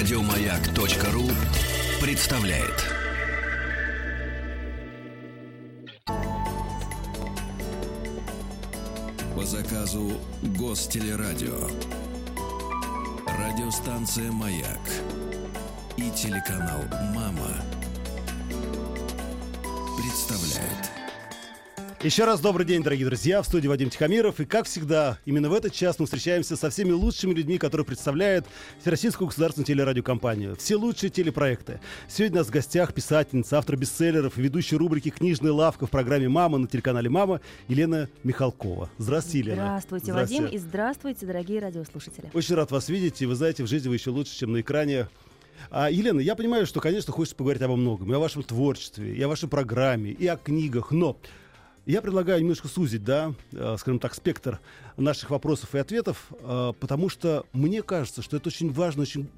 Радиомаяк.ру представляет. По заказу Гостелерадио. Радиостанция «Маяк» и телеканал «Мама» представляют. Еще раз добрый день, дорогие друзья. В студии Вадим Тихомиров. И, как всегда, именно в этот час мы встречаемся со всеми лучшими людьми, которые представляют Всероссийскую государственную телерадиокомпанию. Все лучшие телепроекты. Сегодня у нас в гостях писательница, автор бестселлеров, ведущая рубрики «Книжная лавка» в программе «Мама» на телеканале «Мама» Елена Михалкова. Здравствуйте, Елена. Здравствуйте, здравствуйте, Вадим, и здравствуйте, дорогие радиослушатели. Очень рад вас видеть. И вы знаете, в жизни вы еще лучше, чем на экране. А, Елена, я понимаю, что, конечно, хочется поговорить обо многом. И о вашем творчестве, и о вашей программе, и о книгах. Но я предлагаю немножко сузить, да, э, скажем так, спектр наших вопросов и ответов, э, потому что мне кажется, что это очень важно, очень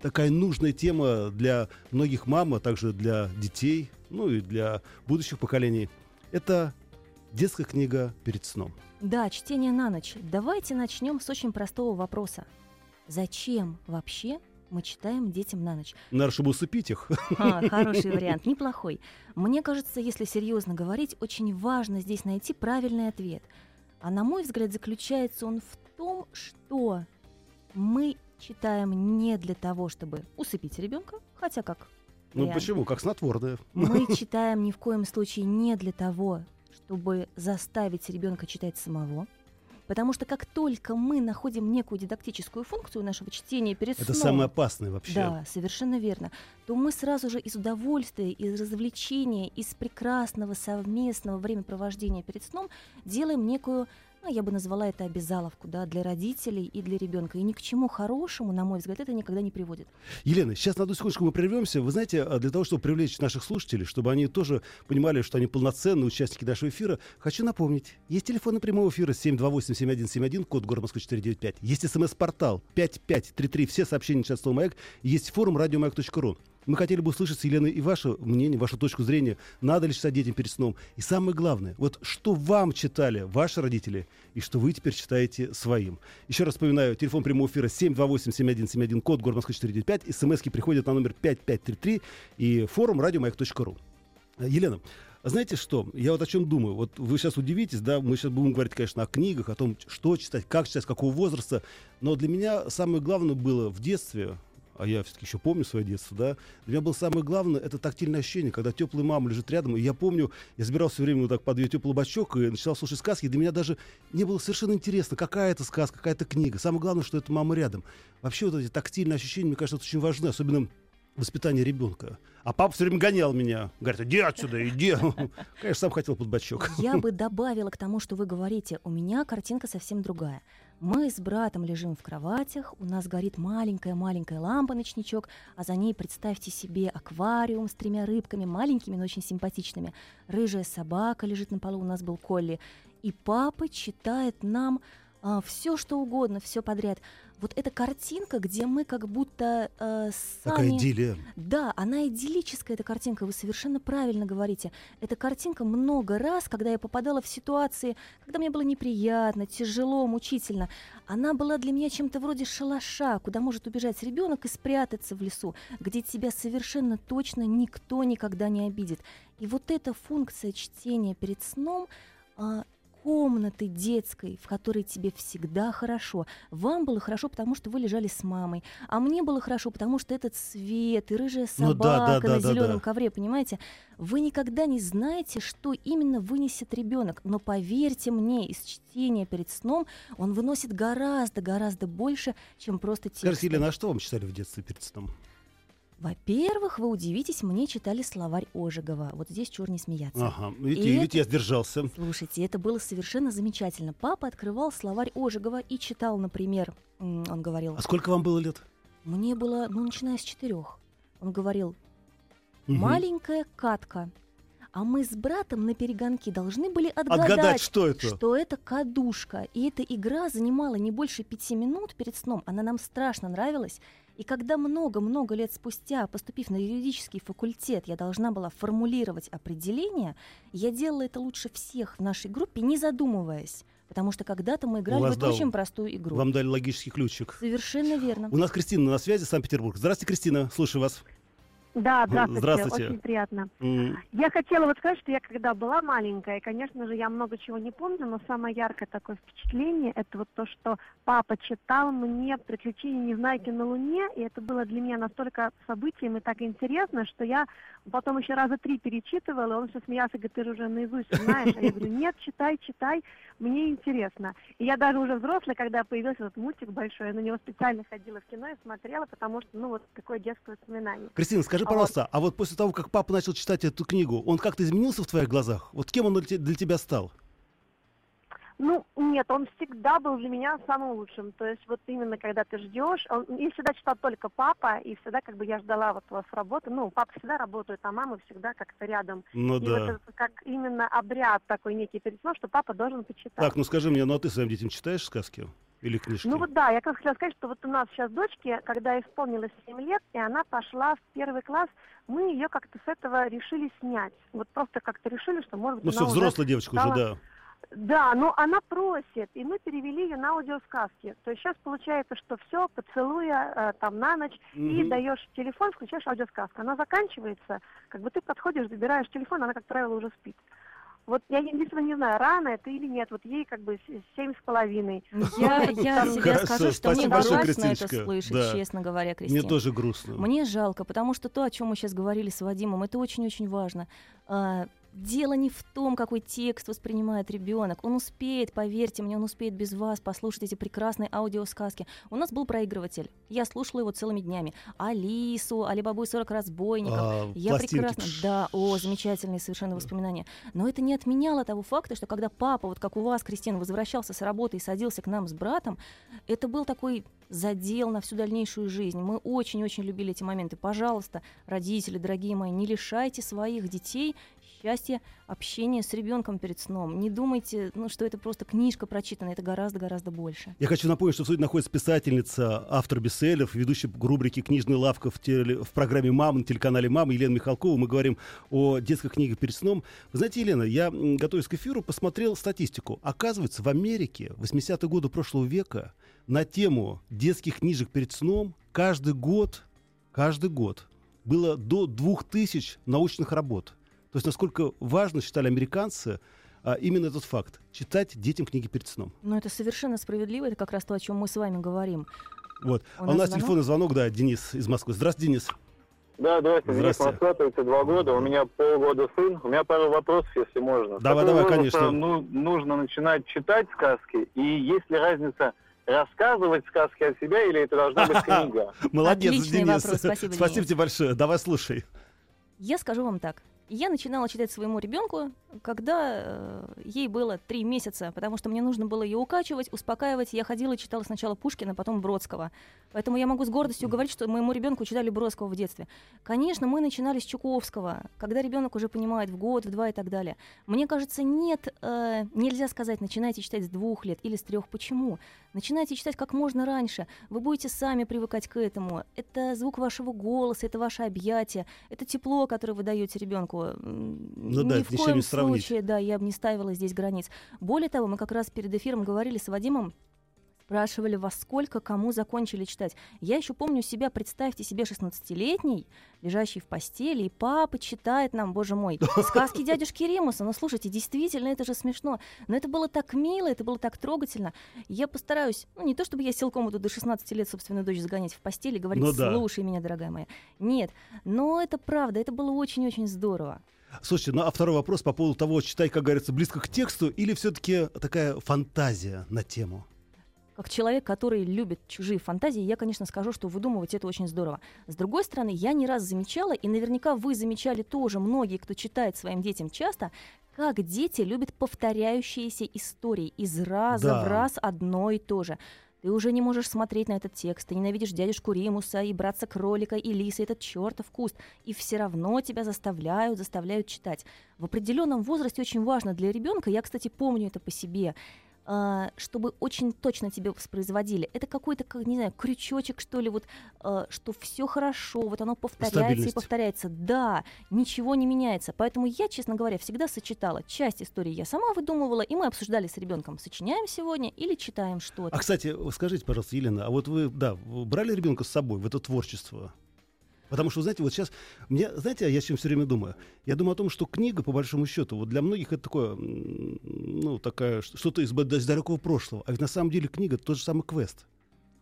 такая нужная тема для многих мам, а также для детей, ну и для будущих поколений. Это детская книга перед сном. Да, чтение на ночь. Давайте начнем с очень простого вопроса. Зачем вообще мы читаем детям на ночь. Надо, чтобы усыпить их. А, хороший вариант, неплохой. Мне кажется, если серьезно говорить, очень важно здесь найти правильный ответ. А на мой взгляд, заключается он в том, что мы читаем не для того, чтобы усыпить ребенка, хотя как. Ну вариант. почему? Как снотворное. Мы читаем ни в коем случае не для того, чтобы заставить ребенка читать самого. Потому что как только мы находим некую дидактическую функцию нашего чтения перед Это сном... самое опасное вообще. Да, совершенно верно. То мы сразу же из удовольствия, из развлечения, из прекрасного совместного времяпровождения перед сном делаем некую ну, я бы назвала это обязаловку, да, для родителей и для ребенка. И ни к чему хорошему, на мой взгляд, это никогда не приводит. Елена, сейчас на одну секундочку мы прервемся. Вы знаете, а, для того, чтобы привлечь наших слушателей, чтобы они тоже понимали, что они полноценные участники нашего эфира, хочу напомнить, есть телефон прямого эфира 728-7171, код города Москвы 495. Есть смс-портал 5533, все сообщения сейчас слово «Маяк». Есть форум радиомаяк.ру. Мы хотели бы услышать с Еленой и ваше мнение, вашу точку зрения. Надо ли читать детям перед сном? И самое главное, вот что вам читали ваши родители и что вы теперь читаете своим. Еще раз вспоминаю, телефон прямого эфира 728-7171, код город Москвы 495. СМСки приходят на номер 5533 и форум радиомаяк.ру. Елена, знаете что? Я вот о чем думаю. Вот вы сейчас удивитесь, да, мы сейчас будем говорить, конечно, о книгах, о том, что читать, как читать, какого возраста. Но для меня самое главное было в детстве, а я все-таки еще помню свое детство, да, для меня было самое главное, это тактильное ощущение, когда теплая мама лежит рядом, и я помню, я забирал все время вот так под ее теплый бачок и начинал слушать сказки, и для меня даже не было совершенно интересно, какая это сказка, какая это книга. Самое главное, что это мама рядом. Вообще вот эти тактильные ощущения, мне кажется, это очень важны, особенно воспитание ребенка. А папа все время гонял меня. Говорит, иди отсюда, иди. Конечно, сам хотел под бачок. Я бы добавила к тому, что вы говорите. У меня картинка совсем другая. Мы с братом лежим в кроватях, у нас горит маленькая-маленькая лампа-ночничок, а за ней, представьте себе, аквариум с тремя рыбками, маленькими, но очень симпатичными. Рыжая собака лежит на полу, у нас был Колли. И папа читает нам а, все, что угодно, все подряд вот эта картинка, где мы как будто э, сами... Такая идиллия. Да, она идиллическая, эта картинка, вы совершенно правильно говорите. Эта картинка много раз, когда я попадала в ситуации, когда мне было неприятно, тяжело, мучительно, она была для меня чем-то вроде шалаша, куда может убежать ребенок и спрятаться в лесу, где тебя совершенно точно никто никогда не обидит. И вот эта функция чтения перед сном, а, комнаты детской, в которой тебе всегда хорошо. Вам было хорошо, потому что вы лежали с мамой, а мне было хорошо, потому что этот свет и рыжая собака ну, да, да, на да, зеленом да, ковре, понимаете? Вы никогда не знаете, что именно вынесет ребенок, но поверьте мне, из чтения перед сном он выносит гораздо, гораздо больше, чем просто текст. Скажите, Елена, а что вам читали в детстве перед сном? Во-первых, вы удивитесь, мне читали словарь Ожегова. Вот здесь чур не смеяться. Ага, видите, и видите это, я сдержался. Слушайте, это было совершенно замечательно. Папа открывал словарь Ожегова и читал, например, он говорил... А сколько вам было лет? Мне было, ну, начиная с четырех. Он говорил, маленькая катка. А мы с братом на перегонки должны были отгадать, отгадать что, это? что это кадушка. И эта игра занимала не больше пяти минут перед сном. Она нам страшно нравилась. И когда много-много лет спустя, поступив на юридический факультет, я должна была формулировать определение, я делала это лучше всех в нашей группе, не задумываясь. Потому что когда-то мы играли в эту дал- очень простую игру. Вам дали логический ключик. Совершенно верно. У нас Кристина на связи, Санкт-Петербург. Здравствуйте, Кристина, слушаю вас. Да, здравствуйте. здравствуйте. Очень приятно. М, Я хотела вот сказать, что я когда была маленькая, конечно же, я много чего не помню, но самое яркое такое впечатление, это вот то, что папа читал мне «Приключения Незнайки на Луне», и это было для меня настолько событием и так интересно, что я потом еще раза три перечитывала, и он все смеялся, говорит, ты же уже наизусть знаешь. А я говорю, нет, читай, читай, мне интересно. И я даже уже взрослая, когда появился этот мультик большой, я на него специально ходила в кино и смотрела, потому что, ну, вот такое детское воспоминание. Кристина, скажи, А пожалуйста, а вот после того, как папа начал читать эту книгу, он как-то изменился в твоих глазах? Вот кем он для те- для тебя стал? Ну, нет, он всегда был для меня самым лучшим. То есть вот именно когда ты ждешь, он, я всегда читал только папа, и всегда как бы я ждала вот его с работы. Ну, папа всегда работает, а мама всегда как-то рядом. Ну и вот да. это как именно обряд такой некий перед сном, что папа должен почитать. Так, ну скажи мне, ну а ты своим детям читаешь сказки или книжки? Ну вот да, я как хотела сказать, что вот у нас сейчас дочке, когда исполнилось 7 лет, и она пошла в первый класс, мы ее как-то с этого решили снять. Вот просто как-то решили, что может быть Ну все, уже взрослая девочка уже, стала- да. Да, но она просит, и мы перевели ее на аудиосказки. То есть сейчас получается, что все, поцелуя э, там на ночь, и Мгм. даешь телефон, включаешь аудиосказку. Она заканчивается, как бы ты подходишь, забираешь телефон, она, как правило, уже спит. Вот я единственное не знаю, рано это или нет. Вот ей как бы семь с половиной. Я, я Хорошо, себе скажу, что мне грустно это слышать, Да. честно говоря, Мне Кристина. тоже грустно. Мне жалко, потому что то, о чем мы сейчас говорили с Вадимом, это очень-очень важно. Дело не в том, какой текст воспринимает ребенок. Он успеет, поверьте мне, он успеет без вас послушать эти прекрасные аудиосказки. У нас был проигрыватель. Я слушала его целыми днями. Алису, Алибабу и 40 разбойников. А, Я пластинки. прекрасно, да, о, замечательные совершенно воспоминания. Но это не отменяло того факта, что когда папа, вот как у вас, Кристина, возвращался с работы и садился к нам с братом, это был такой задел на всю дальнейшую жизнь. Мы очень-очень любили эти моменты. Пожалуйста, родители, дорогие мои, не лишайте своих детей счастья общения с ребенком перед сном. Не думайте, ну, что это просто книжка прочитана, это гораздо-гораздо больше. Я хочу напомнить, что в студии находится писательница, автор бестселлеров, ведущая рубрики «Книжная лавка» в, теле- в программе «Мама» на телеканале «Мама» Елена Михалкова. Мы говорим о детских книгах перед сном. Вы знаете, Елена, я, готовясь к эфиру, посмотрел статистику. Оказывается, в Америке в 80-е годы прошлого века на тему детских книжек перед сном каждый год, каждый год было до 2000 научных работ. То есть насколько важно считали американцы а, именно этот факт — читать детям книги перед сном. Но это совершенно справедливо, это как раз то, о чем мы с вами говорим. Вот. У а у нас звонок? телефонный звонок, да, Денис из Москвы. Здравствуйте, Денис. Да, здравствуйте, Денис Здравствуйте. Москва, 32 года, у меня полгода сын. У меня пару вопросов, если можно. Давай, какого давай, возраста конечно. ну- нужно начинать читать сказки, и есть ли разница рассказывать сказки о себе, или это должна быть книга? Молодец, Отличный Денис. вопрос, спасибо, Спасибо Денис. тебе большое. Давай слушай. Я скажу вам так. Я начинала читать своему ребенку, когда э, ей было три месяца, потому что мне нужно было ее укачивать, успокаивать. Я ходила и читала сначала Пушкина, потом Бродского. Поэтому я могу с гордостью говорить, что моему ребенку читали Бродского в детстве. Конечно, мы начинали с Чуковского, когда ребенок уже понимает в год, в два и так далее. Мне кажется, нет, э, нельзя сказать, начинайте читать с двух лет или с трех. Почему? Начинайте читать как можно раньше. Вы будете сами привыкать к этому. Это звук вашего голоса, это ваше объятие, это тепло, которое вы даете ребенку. Ну Ни да, в коем не случае, да, я бы не ставила здесь границ. Более того, мы как раз перед эфиром говорили с Вадимом, спрашивали, во сколько кому закончили читать. Я еще помню себя, представьте себе 16-летний, лежащий в постели, и папа читает нам, боже мой, сказки дядюшки Римуса. Ну, слушайте, действительно, это же смешно. Но это было так мило, это было так трогательно. Я постараюсь, ну, не то чтобы я силком буду до 16 лет собственную дочь загонять в постель и говорить, Ну да. слушай меня, дорогая моя. Нет, но это правда, это было очень-очень здорово. Слушайте, ну а второй вопрос по поводу того, читай, как говорится, близко к тексту, или все-таки такая фантазия на тему? Как человек, который любит чужие фантазии, я, конечно, скажу, что выдумывать это очень здорово. С другой стороны, я не раз замечала, и наверняка вы замечали тоже, многие, кто читает своим детям часто, как дети любят повторяющиеся истории из раза Да. в раз одно и то же. Ты уже не можешь смотреть на этот текст, ты ненавидишь дядюшку Римуса и братца кролика и лиса, этот чертов куст, и все равно тебя заставляют, заставляют читать. В определенном возрасте очень важно для ребенка, я, кстати, помню это по себе, чтобы очень точно тебе воспроизводили. Это какой-то, как, не знаю, крючочек, что ли, вот, а, что все хорошо, вот оно повторяется и повторяется. Да, ничего не меняется. Поэтому я, честно говоря, всегда сочетала. Часть истории я сама выдумывала, и мы обсуждали с ребенком, сочиняем сегодня или читаем что-то. А, кстати, скажите, пожалуйста, Елена, а вот вы, да, брали ребенка с собой в это творчество? Потому что, знаете, вот сейчас, мне, знаете, я чем все время думаю? Я думаю о том, что книга, по большому счету, вот для многих это такое, ну, такая, что-то из, из далекого прошлого. А ведь на самом деле книга — тот же самый квест.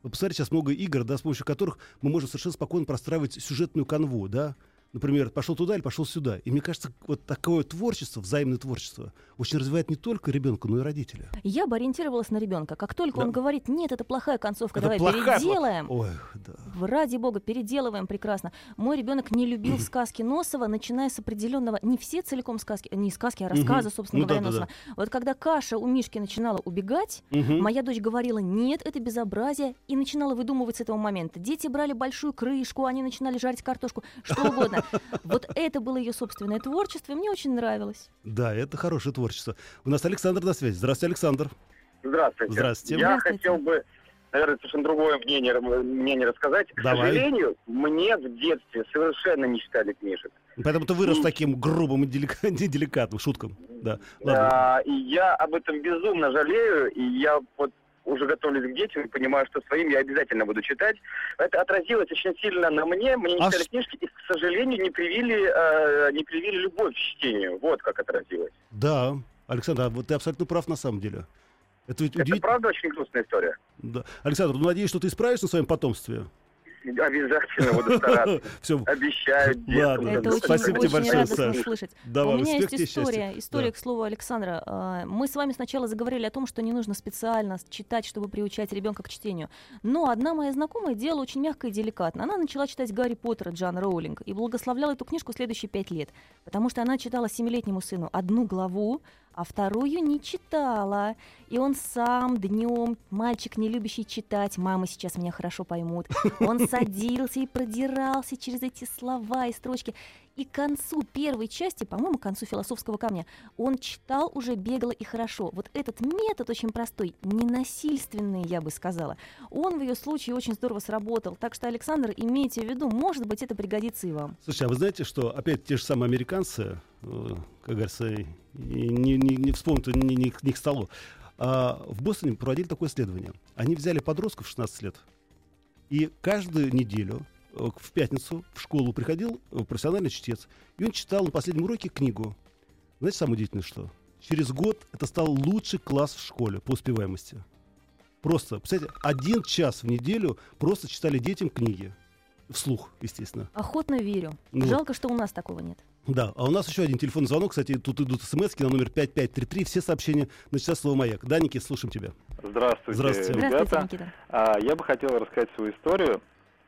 Вы посмотрите, сейчас много игр, да, с помощью которых мы можем совершенно спокойно простраивать сюжетную канву, да. Например, пошел туда или пошел сюда. И мне кажется, вот такое творчество, взаимное творчество, очень развивает не только ребенка, но и родителя. Я бы ориентировалась на ребенка. Как только Да. он говорит, нет, это плохая концовка, Это давай плохая- переделаем. Ой, да. Ради бога, переделываем прекрасно. Мой ребенок не любил сказки Носова, начиная с определенного, не все целиком сказки, не сказки, а рассказы, собственно Ну да, говоря, да, Носова. Вот когда каша у Мишки начинала убегать, моя дочь говорила, нет, это безобразие, и начинала выдумывать с этого момента. Дети брали большую крышку, они начинали жарить картошку, что угодно. Вот это было ее собственное творчество, и мне очень нравилось. Да, это хорошее творчество. У нас Александр на связи. Здравствуйте, Александр. Здравствуйте. Здравствуйте. Я Здравствуйте. хотел бы, наверное, совершенно другое мнение, мнение рассказать. К Давай. сожалению, мне в детстве совершенно не читали книжек. Поэтому ты вырос Ну. таким грубым и делика- неделикатным шуткам. Да. Ладно. А, и я об этом безумно жалею, и я вот уже готовлюсь к детям и понимаю, что своим я обязательно буду читать. Это отразилось очень сильно на мне. Мне не А читали ш- книжки и, к сожалению, не привили, э, не привили любовь к чтению. Вот как отразилось. Да, Александр, а вот ты абсолютно прав на самом деле. Это ведь Это правда очень грустная история. Да. Александр, ну надеюсь, что ты справишься на своем потомстве. Обязательно буду стараться. Все. Обещаю. Ладно, Это очень, спасибо тебе большое, радостно Саш. слышать. Да, У меня есть история, история, Да. к слову, Александра. А, Мы с вами сначала заговорили о том, что не нужно специально читать, чтобы приучать ребенка к чтению. Но одна моя знакомая делала очень мягко и деликатно. Она начала читать Гарри Поттера Джан Роулинг и благословляла эту книжку следующие пять лет, потому что она читала семилетнему сыну одну главу, а вторую не читала. И он сам днем, мальчик, не любящий читать, мамы сейчас меня хорошо поймут, он садился и продирался через эти слова и строчки. И к концу первой части, по-моему, к концу философского камня, он читал уже бегло и хорошо. Вот этот метод очень простой, ненасильственный, я бы сказала. Он в ее случае очень здорово сработал. Так что, Александр, имейте в виду, может быть, это пригодится и вам. Слушай, а вы знаете, что опять те же самые американцы, э, как говорится, не, не, не вспомнят, не, не, не к столу, а в Бостоне проводили такое исследование. Они взяли подростков 16 лет, и каждую неделю в пятницу в школу приходил э, профессиональный чтец, и он читал на последнем уроке книгу. Знаете, самое удивительное что? Через год это стал лучший класс в школе по успеваемости. Просто, представляете, один час в неделю просто читали детям книги. Вслух, естественно. Охотно верю. Ну. Жалко, что у нас такого нет. Да, а у нас еще один телефонный звонок. Кстати, тут идут смс на номер 5533. Все сообщения начинают слово «Маяк». Да, Никит, слушаем тебя. Здравствуйте, Здравствуйте. Здравствуйте, ребята. Никита. А, я бы хотел рассказать свою историю.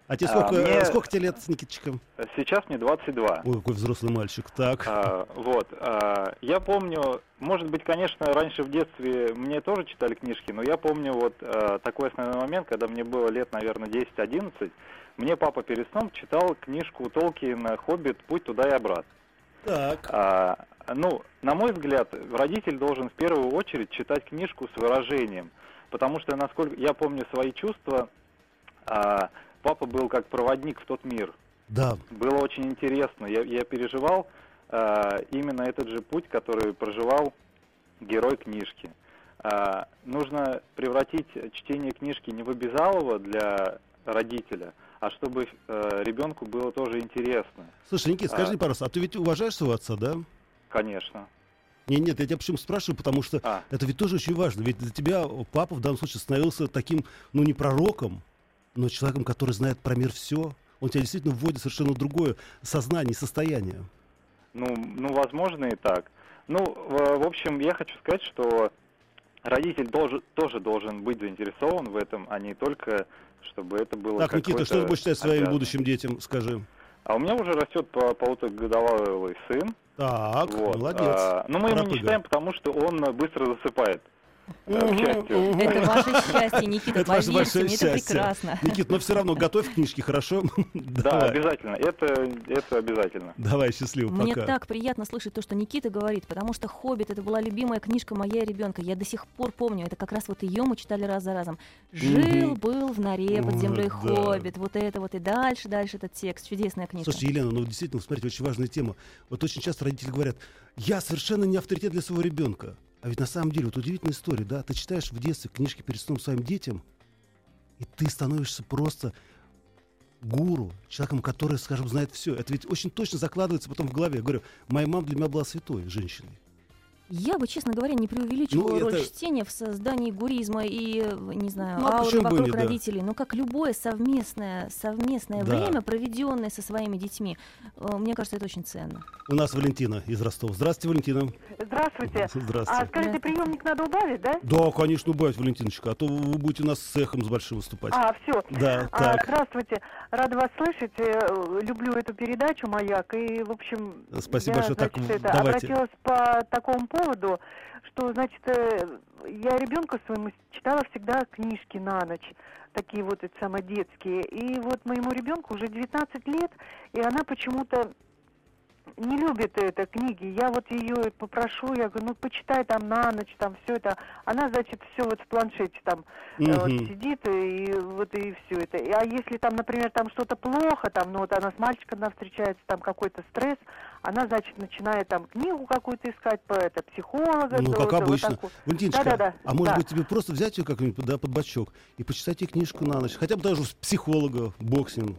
А тебе А, сколько, мне- сколько тебе лет, Никитчиком? Сейчас мне 22. Ой, какой взрослый мальчик. Так. А, вот. а, я помню, может быть, конечно, раньше в детстве мне тоже читали книжки, но я помню вот а, такой основной момент, когда мне было лет, наверное, 10-11, мне папа перед сном читал книжку Толкиена «Хоббит. Путь туда и обратно». Так. А, ну, на мой взгляд, родитель должен в первую очередь читать книжку с выражением, потому что, насколько я помню свои чувства, а, папа был как проводник в тот мир. Да. Было очень интересно. Я, я переживал а, именно этот же путь, который проживал герой книжки. А, нужно превратить чтение книжки не в обязалово для родителя, а чтобы э, ребенку было тоже интересно. Слушай, Никит, скажи, А. пожалуйста, а ты ведь уважаешь своего отца, да? Конечно. Не, нет, я тебя почему спрашиваю, потому что А. это ведь тоже очень важно. Ведь для тебя папа в данном случае становился таким, ну, не пророком, но человеком, который знает про мир все. Он тебя действительно вводит в совершенно другое сознание, состояние. Ну, ну, возможно и так. Ну, в, в общем, я хочу сказать, что родитель должен, тоже должен быть заинтересован в этом, а не только, чтобы это было Так, Никита, что ты будешь читать своим обязанностью. будущим детям, скажи. А у меня уже растет по- полуторагодовалый сын. Так, вот. молодец. А, но мы ему Рапыга. не читаем, потому что он быстро засыпает. Счастью. Это ваше счастье, Никита, Это ваше поверьте мне, это счастье. прекрасно. Никит, но все равно готовь книжки, хорошо? Да, обязательно. Это, это обязательно. Давай, счастливо, Мне пока. так приятно слышать то, что Никита говорит, потому что «Хоббит» — это была любимая книжка моя ребенка. Я до сих пор помню, это как раз вот ее мы читали раз за разом. Жил-был в норе под землей хоббит, вот это вот, и дальше, дальше этот текст. Чудесная книжка. Слушайте, Елена, ну действительно, смотрите, очень важная тема. Вот очень часто родители говорят, я совершенно не авторитет для своего ребенка. А ведь на самом деле, вот удивительная история, да, ты читаешь в детстве книжки перед сном своим детям, и ты становишься просто гуру, человеком, который, скажем, знает все. Это ведь очень точно закладывается потом в голове. Я говорю, моя мама для меня была святой женщиной. Я бы, честно говоря, не преувеличивала Ну, роль это- чтения в создании гуризма и, э, не знаю, Ну, а ауры вокруг не, да. родителей. Но как любое совместное, совместное Да. время, проведенное со своими детьми, э, мне кажется, это очень ценно. У нас Валентина из Ростова. Здравствуйте, Валентина. Здравствуйте. А Здравствуйте. скажите, приемник надо убавить, да? Да, конечно, убавить, Валентиночка, а то вы будете у нас с эхом с большим выступать. А, все. Да, так. здравствуйте. Рада вас слышать. Э, Люблю эту передачу «Маяк». И, в общем, Спасибо я, большое. Так, значит, это, давайте. обратилась по такому поводу, что, значит, э, я ребенку своему читала всегда книжки на ночь такие вот эти самые детские. И вот моему ребенку уже 19 лет, и она почему-то не любит это книги. Я вот ее попрошу, я говорю, ну почитай там на ночь, там все это. Она, значит, все вот в планшете там э, вот сидит и вот и все это. А если там, например, там что-то плохо, там, ну вот она с мальчиком она встречается, там какой-то стресс, она, значит, начинает там книгу какую-то искать по это психолога. Ну, то- как то вот обычно. такую. Валентиночка, Да-да-да, а может да. быть тебе просто взять ее как-нибудь да, под бочок и почитать ей книжку на ночь? Хотя бы даже с психолога, боксинг.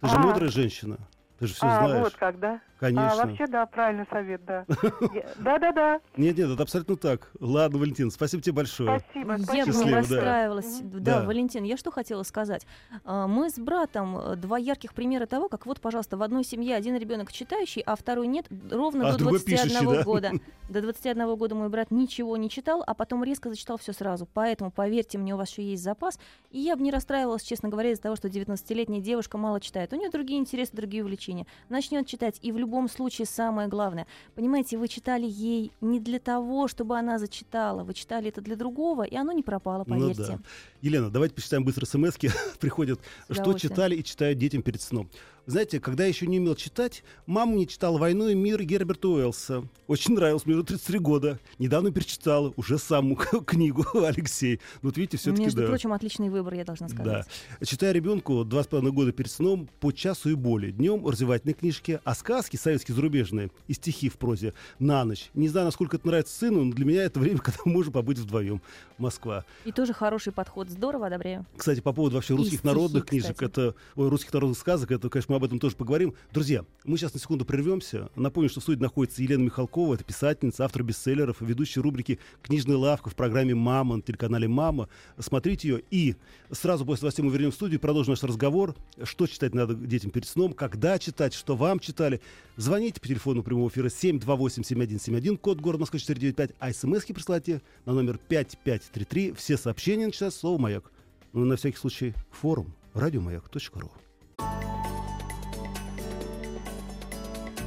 Ты же А. мудрая женщина. Ты же все а, знаешь. вот как, да? Конечно. А, вообще, да, правильный совет, да. Я- Да-да-да, Нет, нет, это абсолютно так. Ладно, Валентин, спасибо тебе большое. спасибо. Я бы спасибо. не Счастливо, да. расстраивалась. Да. Валентин, я что хотела сказать? А, Мы с братом э, два ярких примера того, как вот, пожалуйста, в одной семье один ребенок читающий, а второй нет, ровно А до другой 21 пишущий, да? года. До 21 года мой брат ничего не читал, а потом резко зачитал все сразу. Поэтому, поверьте мне, у вас еще есть запас. И я бы не расстраивалась, честно говоря, из-за того, что 19-летняя девушка мало читает. У нее другие интересы, другие увлечения. Начнет читать. И в любом случае самое главное. Понимаете, вы читали ей не для того, чтобы она зачитала. Вы читали это для другого, и оно не пропало, Ну поверьте. да. Елена, давайте почитаем быстро смс Приходят, что читали и читают детям перед сном. Знаете, когда я еще не умел читать, мама мне читала «Войну и мир» Герберта Уэллса. Очень нравилось, мне уже 33 года. Недавно перечитала уже саму книгу Алексей. Вот видите, все-таки Между да. прочим, отличный выбор, я должна сказать. Да. Читаю ребенку два с половиной года перед сном по часу и более. Днем развивательные книжки, а сказки советские зарубежные и стихи в прозе на ночь. Не знаю, насколько это нравится сыну, но для меня это время, когда мы можем побыть вдвоем. Москва. И тоже хороший подход. Здорово, одобряю. Кстати, по поводу вообще И русских стихи, народных книжек, кстати. это ой, русских народных сказок, это, конечно, об этом тоже поговорим. Друзья, мы сейчас на секунду прервемся. Напомню, что в студии находится Елена Михалкова, это писательница, автор бестселлеров, ведущая рубрики «Книжная лавка» в программе «Мама» на телеканале «Мама». Смотрите ее. И сразу после новостей мы вернем в студию, продолжим наш разговор. Что читать надо детям перед сном, когда читать, что вам читали. Звоните по телефону прямого эфира 728-7171, код города Москва 495, а смски присылайте на номер 5533. Все сообщения начинают с слова «Маяк». Ну на всякий случай форум радиомаяк.ру.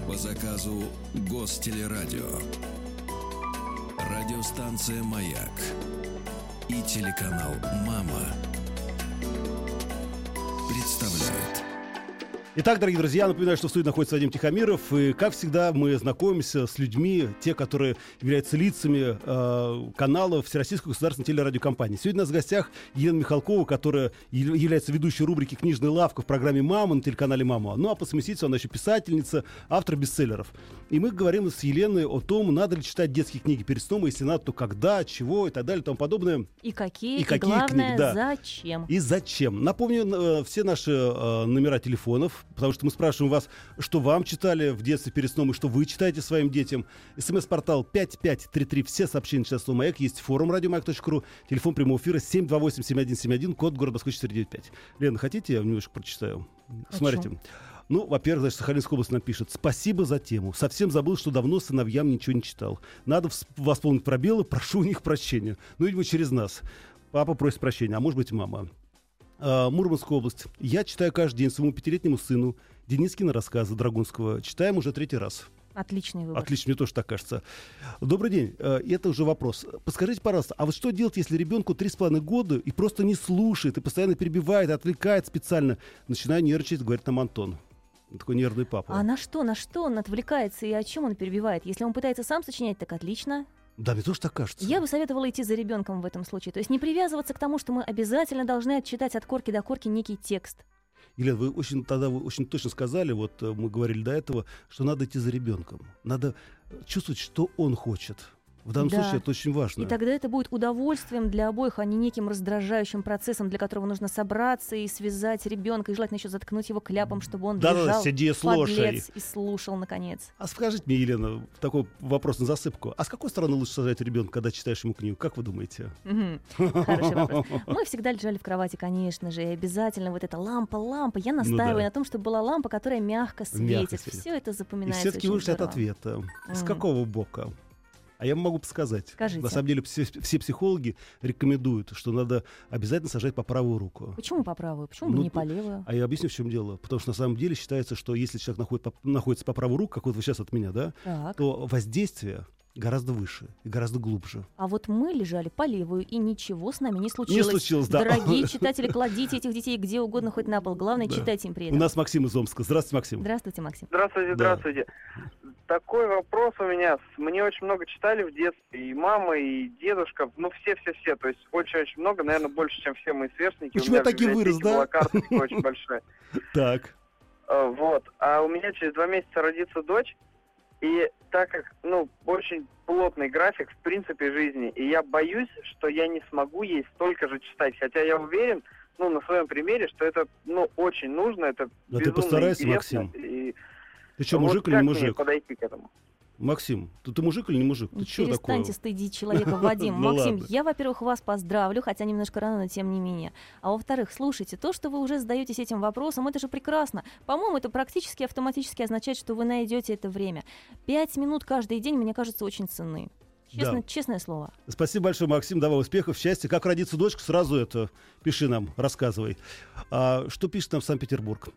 По заказу Гостелерадио. Радиостанция «Маяк» и телеканал «Мама» представляют. Итак, дорогие друзья, напоминаю, что в студии находится Вадим Тихомиров. И, как всегда, мы знакомимся с людьми, те, которые являются лицами э, канала Всероссийской государственной телерадиокомпании. Сегодня у нас в гостях Елена Михалкова, которая яв- является ведущей рубрики «Книжная лавка» в программе «Мама» на телеканале «Мама». Ну, а по совместительству она еще писательница, автор бестселлеров. И мы говорим с Еленой о том, надо ли читать детские книги перед сном, и если надо, то когда, чего и так далее и тому подобное. И какие, И и, какие главное, книги, да. зачем. И зачем? Напомню э, все наши э, номера телефонов, потому что мы спрашиваем вас, что вам читали в детстве перед сном и что вы читаете своим детям. СМС-портал 5533, все сообщения сейчас слово «Маяк», есть форум радиомаяк.ру, телефон прямого эфира 728-7171, код города Москвы 495. Лена, хотите, я немножко прочитаю? Смотрите. Ну, во-первых, значит, Сахалинская область нам пишет. Спасибо за тему. Совсем забыл, что давно сыновьям ничего не читал. Надо восполнить пробелы, прошу у них прощения. Ну, видимо, через нас. Папа просит прощения, а может быть, мама. А, Мурманская область. Я читаю каждый день своему пятилетнему сыну Денискина рассказы Драгунского. Читаем уже третий раз. Отличный выбор. Отлично, мне тоже так кажется. Добрый день. Э, Это уже вопрос. Подскажите, пожалуйста, а вот что делать, если ребенку три с половиной года и просто не слушает, и постоянно перебивает, отвлекает специально? Начинаю нервничать, говорит нам Антон. Такой нервный папа. А на что, на что он отвлекается и о чем он перебивает? Если он пытается сам сочинять, так отлично. Да, мне тоже так кажется. Я бы советовала идти за ребенком в этом случае. То есть не привязываться к тому, что мы обязательно должны отчитать от корки до корки некий текст. Елена, вы очень тогда вы очень точно сказали, вот э, мы говорили до этого, что надо идти за ребенком. Надо чувствовать, что он хочет. В данном Да. случае это очень важно. И тогда это будет удовольствием для обоих, а не неким раздражающим процессом, для которого нужно собраться и связать ребенка, и желательно еще заткнуть его кляпом, чтобы он Да-да-да, лежал, сиди, слушай. и слушал, наконец. А скажите мне, Елена, такой вопрос на засыпку. А с какой стороны лучше сажать ребенка, когда читаешь ему книгу? Как вы думаете? Хороший вопрос. Мы всегда лежали в кровати, конечно же, и обязательно вот эта лампа, лампа. Я настаиваю Ну да. на том, чтобы была лампа, которая мягко светит. Все это И запоминается все-таки очень вышли от ответа. С какого бока? А я могу подсказать. Скажите. На самом деле все, все психологи рекомендуют, что надо обязательно сажать по правую руку. Почему по правую? Почему бы Ну, не по левую? А я объясню, в чем дело. Потому что на самом деле считается, что если человек находит находится по правую руку, как вот вы сейчас от меня, да, Так. то воздействие гораздо выше и гораздо глубже. А вот мы лежали по левую, и ничего с нами не случилось. случилось, да. Дорогие читатели, кладите этих детей где угодно, хоть на пол. Главное, Да. читайте им при У этом. нас Максим из Омска. Здравствуйте, Максим. Здравствуйте, Максим. Здравствуйте, Да. здравствуйте. Такой вопрос у меня. Мне очень много читали в детстве. И мама, и дедушка. Ну, все-все-все. То есть очень-очень много. Наверное, больше, чем все мои сверстники. Почему у я меня в так и вырос, да? очень большая. Так. Э, Вот. А у меня через два месяца родится дочь. И так как, ну, очень плотный график, в принципе, жизни, и я боюсь, что я не смогу ей столько же читать. Хотя я уверен, ну, на своем примере, что это, ну, очень нужно, это Да ты постарайся, интересно, Максим. И Ты что, вот мужик или не мне мужик? подойти к этому? Максим, ты, ты мужик или не мужик? Ты что такое? Перестаньте стыдить человека, Вадим. Ну Максим, я, во-первых, вас поздравлю, хотя немножко рано, но тем не менее. А во-вторых, слушайте, то, что вы уже задаетесь этим вопросом, это же прекрасно. По-моему, это практически автоматически означает, что вы найдете это время. Пять минут каждый день, мне кажется, очень ценны. Честно, Да. Честное слово. Спасибо большое, Максим. Давай успехов, счастья. Как родится дочка, сразу это пиши нам, рассказывай. А, что пишет нам Санкт-Петербург?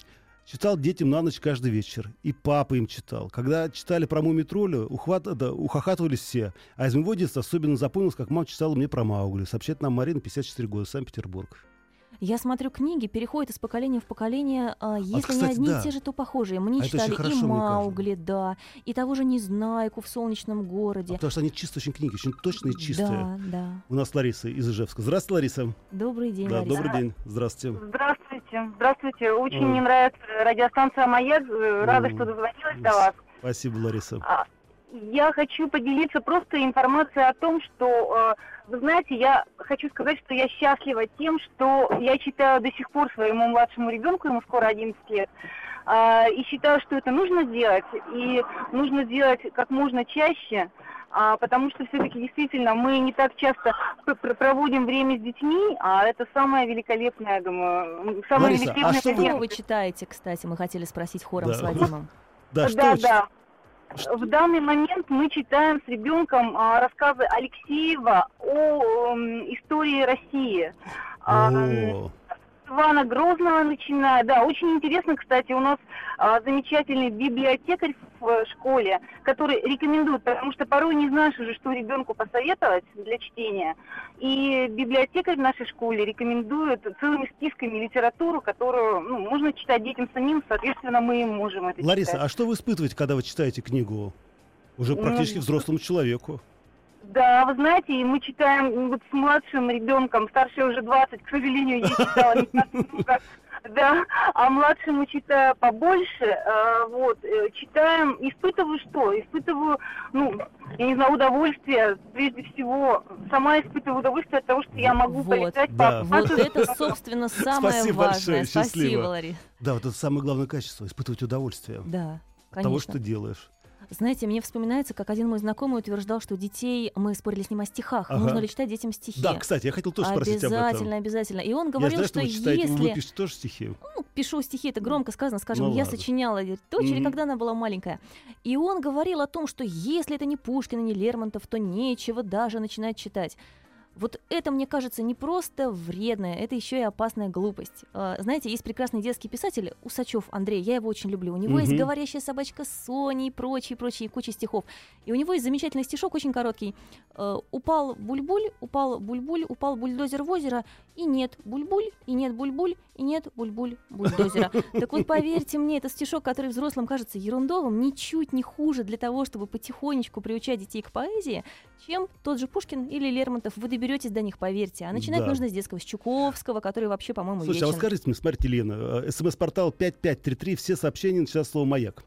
Читал детям на ночь каждый вечер. И папа им читал. Когда читали про Муми Тролля, ухват, да, ухахатывались все. А из моего детства особенно запомнилось, как мама читала мне про Маугли. Сообщает нам Марина, 54 года, Санкт-Петербург. Я смотрю, книги переходят из поколения в поколение, а, если не кстати, одни да. и те же, то похожие. Мне А читали хорошо, и мне Маугли, да, и того же Незнайку в солнечном городе. Потому что они чисто очень книги, очень точные и чистые. Да, да. У нас Лариса из Ижевска. Здравствуйте, Лариса. Добрый день, да, Лариса. добрый день. Здравствуйте. Здравствуйте. Здравствуйте. Очень Ой. мне нравится радиостанция «Маяк». Э, Рада, М. что дозвонилась до вас. Спасибо, Лариса. А, Я хочу поделиться просто информацией о том, что, э, вы знаете, я хочу сказать, что я счастлива тем, что я читаю до сих пор своему младшему ребенку, ему скоро 11 лет, а, и считаю, что это нужно делать, и нужно делать как можно чаще, потому что все-таки действительно мы не так часто проводим время с детьми, а это самое великолепное, я думаю, самое Лариса, а великолепное. что вы- Что занятие. вы читаете, кстати, мы хотели спросить хором Да. с Вадимом. Да, что да, вы да. Что- В данный момент мы читаем с ребенком а, рассказы Алексеева о м, истории России. А, О, Ивана Грозного начиная. Да, очень интересно, кстати, у нас а, замечательный библиотекарь в э, школе, который рекомендует, потому что порой не знаешь уже, что ребенку посоветовать для чтения. И библиотекарь в нашей школе рекомендует целыми списками литературу, которую ну, можно читать детям самим, соответственно, мы им можем это Лариса, читать. а что вы испытываете, когда вы читаете книгу? Уже Ну, практически взрослому человеку. Да, вы знаете, и мы читаем вот с младшим ребенком, старший уже 20, к сожалению, я читала не так много. Да, а младшему читаю побольше, э, вот, э, читаем, испытываю что? Испытываю, ну, я не знаю, удовольствие, прежде всего, сама испытываю удовольствие от того, что я могу Вот, полетать да. по Вот это, собственно, самое Спасибо важное. большое, Спасибо, счастливо. Ларис. Да, вот это самое главное качество, испытывать удовольствие Да, от того, что конечно. делаешь. Знаете, мне вспоминается, как один мой знакомый утверждал, что детей, мы спорили с ним о стихах, Ага. нужно ли читать детям стихи. Да, кстати, я хотел тоже спросить об этом. Обязательно, обязательно. И он Я говорил, знаю, что что вы читаете, вы если... пишете тоже стихи. Ну, пишу стихи, это громко сказано, скажем, Ну я ладно. сочиняла дочери, Мгм. когда она была маленькая. И он говорил о том, что если это не Пушкин и не Лермонтов, то нечего даже начинать читать. Вот это, мне кажется, не просто вредная, это еще и опасная глупость. А, знаете, есть прекрасный детский писатель Усачев Андрей, я его очень люблю. У него есть Мгм. «Говорящая собачка Сони» и прочие, прочие, куча стихов. И у него есть замечательный стишок, очень короткий. Э, Упал бульбуль, упал бульбуль, упал бульдозер в озеро, и нет бульбуль, и нет бульбуль, и нет бульбуль бульдозера. Так вот, поверьте мне, это стишок, который взрослым кажется ерундовым, ничуть не хуже для того, чтобы потихонечку приучать детей к поэзии, чем тот же Пушкин или Лермонтов. Вы доберетесь до них, поверьте. А начинать Да. нужно с детского, с Чуковского, который вообще, по-моему, Слушайте, а вот вечен. скажите мне, смотрите, Лена, э, смс-портал 5533, все сообщения начинают слово «Маяк».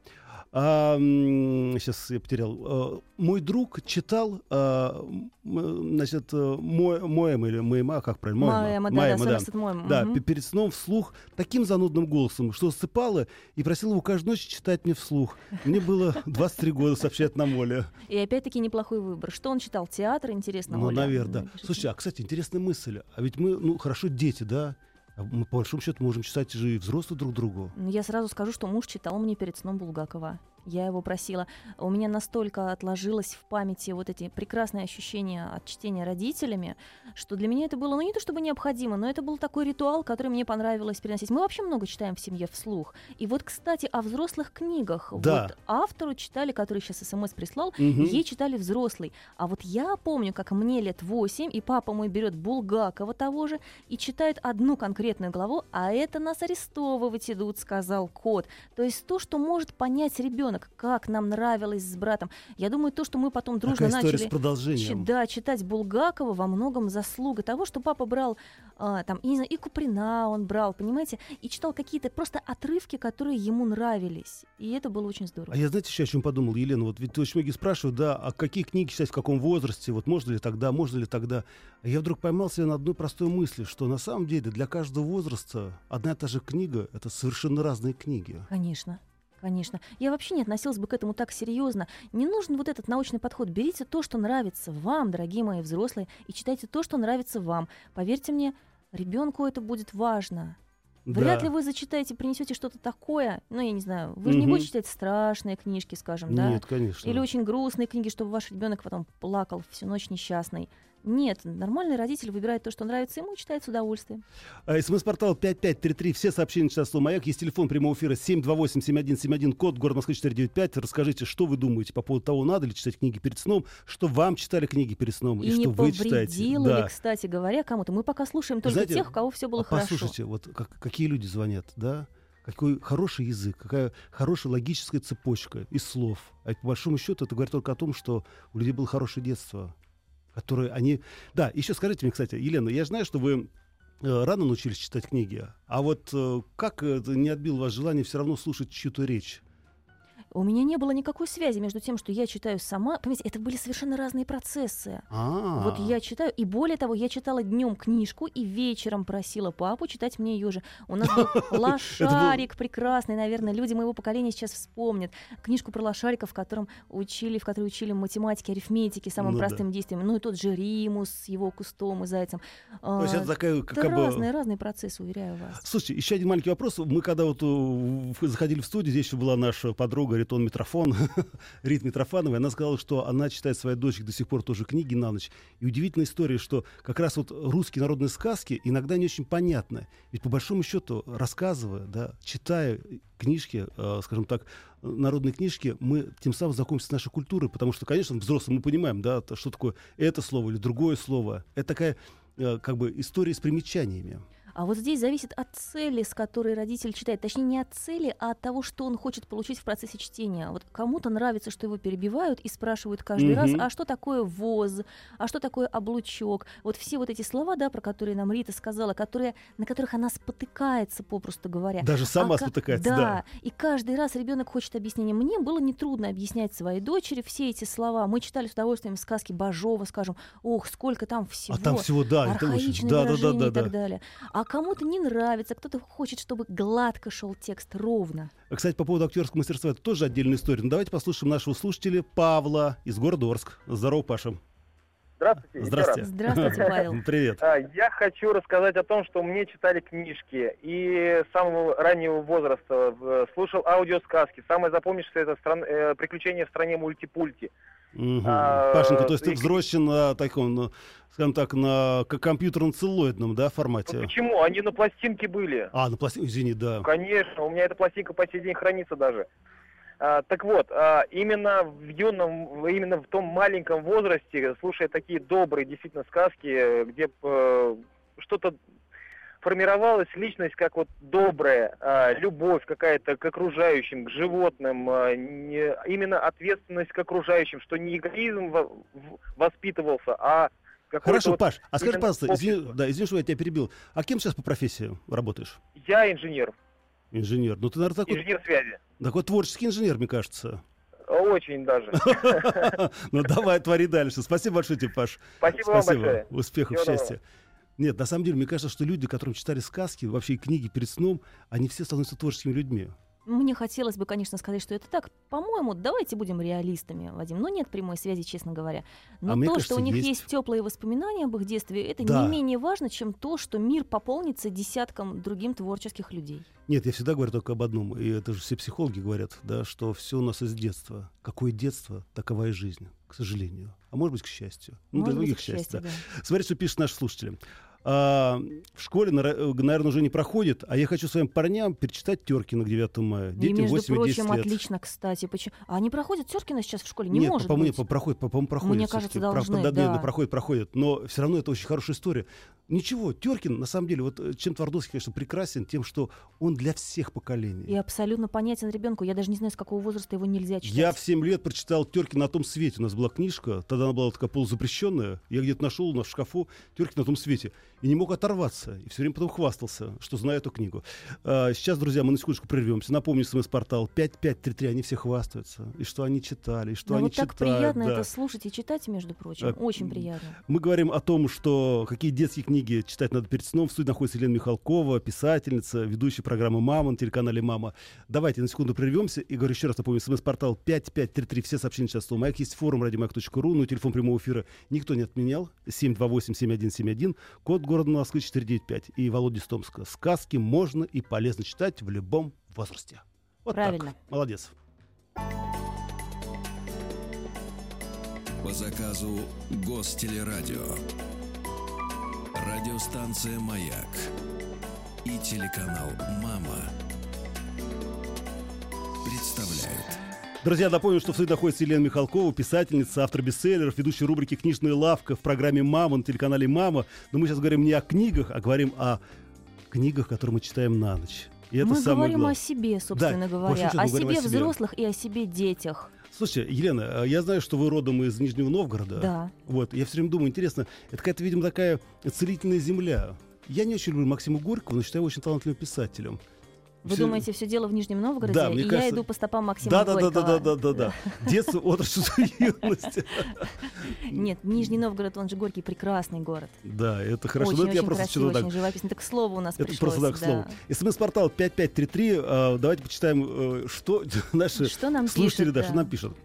А, сейчас я потерял. Э, Мой друг читал, а, значит, э, Мо- Моэма или Моэма, как правильно? Моэма, да, да, Моэма, Моэм, Да, мгм. пе- перед сном вслух таким занудным голосом, что засыпала и просила его каждую ночь читать мне вслух. Мне было 23 года, сообщает нам Оля. И опять-таки неплохой выбор. Что он читал? Театр, интересно, Ну, наверное, да. Слушайте, а, кстати, интересная мысль. А ведь мы, ну, хорошо, дети, да? Мы, по большому счету, можем читать же и взрослые друг другу. Я сразу скажу, что муж читал мне перед сном Булгакова. Я его просила. У меня настолько отложилось в памяти вот эти прекрасные ощущения от чтения родителями, что для меня это было, ну не то чтобы необходимо, но это был такой ритуал, который мне понравилось переносить. Мы вообще много читаем в семье вслух. И вот, кстати, о взрослых книгах. Да. Вот автору читали, который сейчас смс прислал, Мгм. ей читали взрослый. А вот я помню, как мне лет 8, и папа мой берет Булгакова того же и читает одну конкретную главу, а это нас арестовывать идут, сказал кот. То есть то, что может понять ребенок, как нам нравилось с братом. Я думаю, то, что мы потом дружно Такая начали с продолжением. Да, читать Булгакова во многом заслуга того, что папа брал а, там, и, не знаю, и Куприна он брал, понимаете, и читал какие-то просто отрывки, которые ему нравились. И это было очень здорово. А я, знаете, еще о чем подумал, Елена? Вот ведь очень многие спрашивают, да, а какие книги читать, в каком возрасте, вот можно ли тогда, можно ли тогда. А я вдруг поймал себя на одной простой мысли, что на самом деле для каждого возраста одна и та же книга — это совершенно разные книги. Конечно. Конечно. Я вообще не относилась бы к этому так серьезно. Не нужен вот этот научный подход. Берите то, что нравится вам, дорогие мои взрослые, и читайте то, что нравится вам. Поверьте мне, ребенку это будет важно. Вряд Да. ли вы зачитаете, принесете что-то такое. Ну, я не знаю, вы же не Мгм. будете читать страшные книжки, скажем, да? Нет, конечно. Или очень грустные книги, чтобы ваш ребенок потом плакал всю ночь несчастный. Нет, нормальный родитель выбирает то, что нравится ему, и читает с удовольствием. А, СМС-портал 5533. Все сообщения начинают слово «Маяк». Есть телефон прямого эфира 728-7171, код, город Москвы 495. Расскажите, что вы думаете по поводу того, надо ли читать книги перед сном, что вам читали книги перед сном и, И, что вы читаете. повредило Да. кстати говоря, кому-то. Мы пока слушаем только Знаете, тех, у кого все было а хорошо. Послушайте, вот как- какие люди звонят, да? Какой хороший язык, какая хорошая логическая цепочка из слов. А по большому счету это говорит только о том, что у людей было хорошее детство, которое они... Да, еще скажите мне, кстати, Елена, я знаю, что вы э, рано научились читать книги, а вот э, как это не отбил вас желание все равно слушать чью-то речь? У меня не было никакой связи между тем, что я читаю сама. Понимаете, это были совершенно разные процессы. А, Вот я читаю, и более того, я читала днем книжку и вечером просила папу читать мне ее же. У нас был лошарик прекрасный, наверное, люди моего поколения сейчас вспомнят. Книжку про лошарика, в котором учили, в которой учили математике, арифметике, самым Ну да. простым действием. Ну и тот же Римус с его кустом и зайцем. То есть А, это такая, это как бы... разные, разные процессы, уверяю вас. Слушайте, еще один маленький вопрос. Мы когда вот э, заходили в студию, здесь еще была наша подруга Ритон Митрофон, Рит Митрофанова, она сказала, что она читает своей дочке до сих пор тоже книги на ночь. И удивительная история, что как раз вот русские народные сказки иногда не очень понятны. Ведь по большому счету, рассказывая, да, читая книжки, э, скажем так, народные книжки, мы тем самым знакомимся с нашей культурой, потому что, конечно, взрослые мы понимаем, да, то, что такое это слово или другое слово. Это такая э, как бы история с примечаниями. А вот здесь зависит от цели, с которой родитель читает. Точнее, не от цели, а от того, что он хочет получить в процессе чтения. Вот кому-то нравится, что его перебивают и спрашивают каждый раз, Мгм. а что такое воз, а что такое облучок. Вот все вот эти слова, да, про которые нам Рита сказала, которые, на которых она спотыкается, попросту говоря. Даже сама А ка- спотыкается, да. да. И каждый раз ребенок хочет объяснения. Мне было нетрудно объяснять своей дочери все эти слова. Мы читали с удовольствием сказки Бажова, скажем, ох, сколько там всего А там всего, да, это очень... архаичные Да, да, да, да, и так да. далее. А кому-то не нравится, кто-то хочет, чтобы гладко шел текст, ровно. Кстати, по поводу актерского мастерства, это тоже отдельная история. Но давайте послушаем нашего слушателя Павла из города Орск. Здорово, Паша. Здравствуйте. Здравствуйте. раз. Здравствуйте, Павел. Привет. А, Я хочу рассказать о том, что мне читали книжки и с самого раннего возраста в- слушал аудиосказки. Самое запомнившееся это стран- э, «Приключения в стране мультипульти». Мгм. А, Пашенька, то есть ты и- взросшен на таком, ну, скажем так, на компьютерно-целлоидном, да, Ну, формате? почему? Они на пластинке были. А, на пластине, извини, да. Конечно, у меня эта пластинка по сей день хранится даже. А, так вот, а, именно в юном, именно в том маленьком возрасте, слушая такие добрые действительно сказки, где э, что-то формировалась личность как вот добрая, а, любовь какая-то к окружающим, к животным, а, не- именно ответственность к окружающим, что не эгоизм во- в- воспитывался, а Хорошо, вот- Паш, а скажи, пожалуйста, извини, да, извини, что я тебя перебил. А кем сейчас по профессии работаешь? Я инженер, Инженер. Ну, ты, наверное, такой, инженер связи. такой творческий инженер, мне кажется. Очень даже. Ну, давай, твори дальше. Спасибо большое тебе, Паш. Спасибо вам большое. Успехов, счастья. Нет, на самом деле, мне кажется, что люди, которым читали сказки, вообще и книги перед сном, они все становятся творческими людьми. Мне хотелось бы, конечно, сказать, что это так. По-моему, давайте будем реалистами, Вадим. Но нет прямой связи, честно говоря. Но А то, кажется, что у них есть. есть, теплые воспоминания об их детстве, это Да. не менее важно, чем то, что мир пополнится десятком другим творческих людей. Нет, я всегда говорю только об одном, и это же все психологи говорят, да, что все у нас из детства. Какое детство, такова и жизнь, к сожалению. А может быть, к счастью. Ну, Может для быть, многих к счастье. да. да. Смотри, что пишут наши слушатели. А, в школе, наверное, уже не проходит, а я хочу своим парням перечитать Теркина к 9 мая. И, Детям между 8 и 10 прочим, лет. отлично, кстати. Почему? А они проходят Теркина сейчас в школе? Не нет, может по-моему, быть. по- проходит, по- по-моему, проходит. Мне кажется, должны, да, нет, да. проходит, проходит. Но все равно это очень хорошая история. Ничего, Теркин, на самом деле, вот э, чем Твардовский, конечно, прекрасен, тем, что он для всех поколений. И абсолютно понятен ребенку. Я даже не знаю, с какого возраста его нельзя читать. Я в 7 лет прочитал Теркин на том свете. У нас была книжка, тогда она была такая полузапрещенная. Я где-то нашел у нас в шкафу Теркин на том свете. И не мог оторваться. И все время потом хвастался, что знаю эту книгу. А, сейчас, друзья, мы на секундочку прервемся. Напомню, смс-портал 5533. Они все хвастаются. И что они читали, и что Да, они вот так читают. приятно да. это слушать и читать, между прочим. А, Очень приятно. Мы говорим о том, что какие детские книги читать надо перед сном. В студии находится Елена Михалкова, писательница, ведущая программы «Мама» на телеканале «Мама». Давайте на секунду прервемся. И говорю еще раз, напомню, смс-портал 5533. Все сообщения сейчас у Маяк. Есть форум радиомаяк.ру, но телефон прямого эфира никто не отменял. 728-7171, код города Москвы 495. И Володя из Томска. Сказки можно и полезно читать в любом возрасте. Вот так. Правильно. Молодец. По заказу Гостелерадио. Радиостанция «Маяк» и телеканал «Мама» представляют. Друзья, напомню, что в студии находится Елена Михалкова, писательница, автор бестселлеров, ведущая рубрики «Книжная лавка» в программе «Мама» на телеканале «Мама». Но мы сейчас говорим не о книгах, а говорим о книгах, которые мы читаем на ночь. И это мы самое говорим главное. о себе, собственно большим говоря. О говорим о себе себе. взрослых и о себе детях. Слушайте, Елена, а я знаю, что вы родом из Нижнего Новгорода. Да. Вот, я все время думаю, интересно, это какая-то, видимо, такая целительная земля. Я не очень люблю Максима Горького, но считаю его очень талантливым писателем. Вы Всё- думаете, все дело в Нижнем Новгороде? Да, мне и я кажется- иду по стопам Максима Да, да, да, да, Горького. да, да, да, да. Детство, отрочество, юность. Нет, Нижний Новгород, он же Горький, прекрасный город. Да, это хорошо. Очень, я очень что-то так очень живописно. Так к слову у нас Это просто так, к слову. СМС-портал 5533. э, Давайте почитаем, э, что наши слушатели, да. что нам пишут.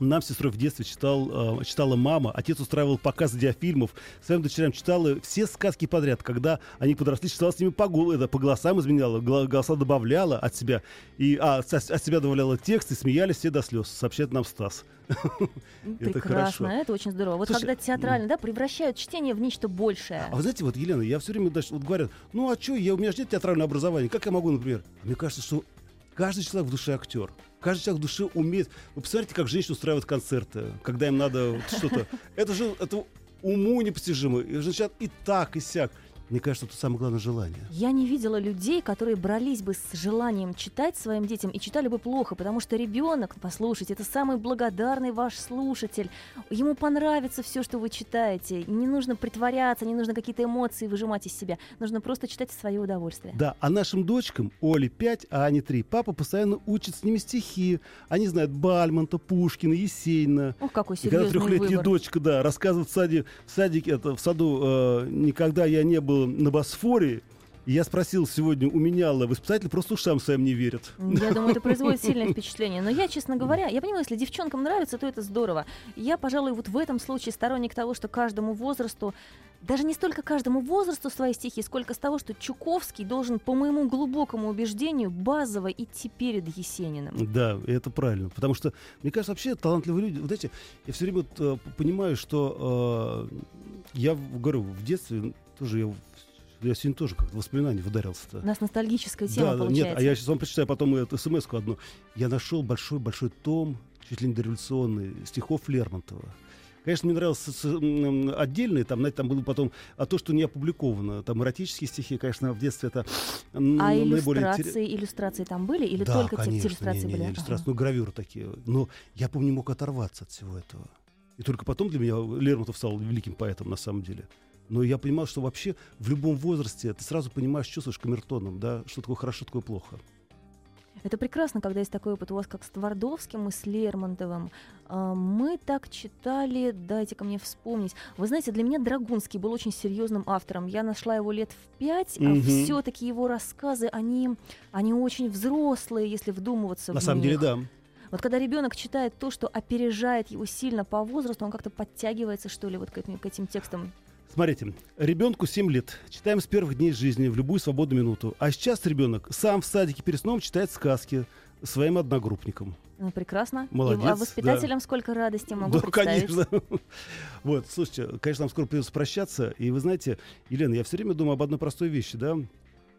Нам с сестрой в детстве читал, э, читала мама, отец устраивал показы диафильмов, своим дочерям читала все сказки подряд. Когда они подросли, читала с ними по, это, по голосам изменяла, голоса добавляла от себя, и, а, от себя добавляла текст, и смеялись все до слез, сообщает нам Стас. Это Прекрасно, хорошо. это очень здорово. Вот когда театрально, да, превращают чтение в нечто большее. А вы знаете, вот, Елена, я все время вот говорят, ну а что, я, у меня же нет театрального образования, как я могу, например? А Мне кажется, что каждый человек в душе актер. Каждый человек в душе умеет. Вы посмотрите, как женщины устраивают концерты, когда им надо вот что-то. Это же это уму непостижимо. И женщин и так, и сяк. Мне кажется, это самое главное желание. Я не видела людей, которые брались бы с желанием читать своим детям и читали бы плохо, потому что ребенок, послушайте, это самый благодарный ваш слушатель. Ему понравится все, что вы читаете. Не нужно притворяться, не нужно какие-то эмоции выжимать из себя. Нужно просто читать в свое удовольствие. Да, а нашим дочкам, Оле 5, а Ане 3, папа постоянно учит с ними стихи. Они знают Бальмонта, Пушкина, Есенина. Ох, какой И когда серьезный трехлетняя выбор. дочка, да, рассказывает в саде, в садике, это, в саду, э, никогда я не был на Босфоре, И я спросил сегодня у меня воспитатель, просто ушам своим не верят. Я думаю, это производит сильное впечатление. Но я, честно говоря, я понимаю, если девчонкам нравится, то это здорово. Я, пожалуй, вот в этом случае сторонник того, что каждому возрасту даже не столько каждому возрасту свои стихи, сколько с того, что Чуковский должен, по моему глубокому убеждению, базово идти перед Есениным. Да, это правильно. Потому что, мне кажется, вообще талантливые люди... Вот эти, я все время вот, э, понимаю, что э, я говорю, в детстве тоже я я сегодня тоже как-то воспоминания ударился-то. У нас ностальгическая тема да, получается. Нет, а я сейчас вам прочитаю потом эту смс одну. Я нашел большой-большой том, чуть ли не дореволюционный, стихов Лермонтова. Конечно, мне нравился отдельные, там, знаете, там было потом, а то, что не опубликовано, там эротические стихи, конечно, в детстве это а наиболее иллюстрации, иллюстрации там были или да, только конечно, те иллюстрации не, не, были? иллюстрации, ага. ну гравюры такие. Но я, помню, не мог оторваться от всего этого. И только потом для меня Лермонтов стал великим поэтом на самом деле. Но я понимал, что вообще в любом возрасте ты сразу понимаешь, чувствуешь камертоном, да, что такое хорошо, что такое плохо. Это прекрасно, когда есть такой опыт у вас, как с Твардовским и с Лермонтовым. А, Мы так читали, дайте-ка мне вспомнить. Вы знаете, для меня Драгунский был очень серьезным автором. Я нашла его лет в пять, а Мгм. все-таки его рассказы, они, они очень взрослые, если вдумываться На в самом них. деле, да. Вот когда ребенок читает то, что опережает его сильно по возрасту, он как-то подтягивается, что ли, вот к этим, к этим текстам. Смотрите, ребенку 7 лет. Читаем с первых дней жизни в любую свободную минуту. А сейчас ребенок сам в садике перед сном читает сказки своим одногруппникам. Ну, прекрасно. И- Молодец, а воспитателям сколько радости могу да, представить. конечно. Вот, слушайте, конечно, нам скоро придется прощаться. И вы знаете, Елена, я все время думаю об одной простой вещи, да?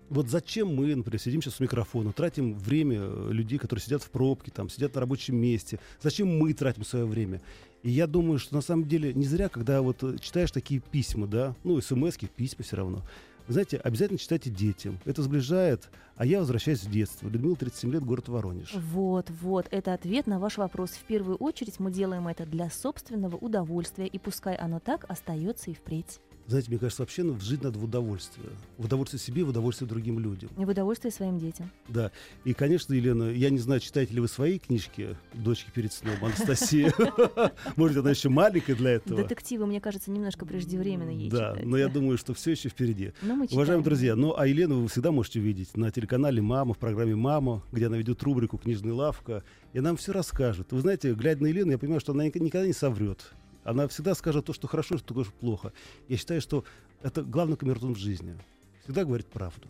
Вот зачем мы, например, сидим сейчас с микрофоном, тратим время э, людей, которые сидят в пробке, там, сидят на рабочем месте. Зачем мы тратим свое время? И я думаю, что на самом деле не зря, когда вот э, читаешь такие письма, да, ну, смс письма все равно, знаете, обязательно читайте детям. Это сближает. А я возвращаюсь в детство. Людмила, 37 лет, город Воронеж. Вот, вот, это ответ на ваш вопрос. В первую очередь мы делаем это для собственного удовольствия, и пускай оно так остается и впредь. Знаете, мне кажется, вообще ну, жить надо в удовольствие. В удовольствие себе, в удовольствие другим людям. И в удовольствие своим детям. Да. И, конечно, Елена, я не знаю, читаете ли вы свои книжки «Дочки перед сном» Анастасия. Может, она еще маленькая для этого. Детективы, мне кажется, немножко преждевременно ей Да, но я думаю, что все еще впереди. Мы Уважаемые друзья, ну а Елену вы всегда можете увидеть на телеканале «Мама», в программе «Мама», где она ведет рубрику «Книжная лавка», и нам все расскажет. Вы знаете, глядя на Елену, я понимаю, что она ник- никогда не соврет. Она всегда скажет то, что хорошо, что такое плохо. Я считаю, что это главный камертон в жизни. Всегда говорит правду.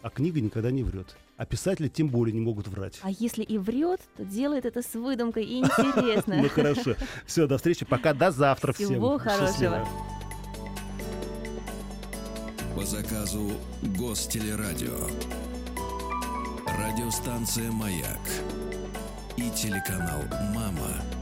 А книга никогда не врет. А писатели тем более не могут врать. А если и врет, то делает это с выдумкой и интересно. Ну хорошо. Все, до встречи. Пока. До завтра всем. Всего хорошего. По заказу Гостелерадио. Радиостанция «Маяк» и телеканал «Мама».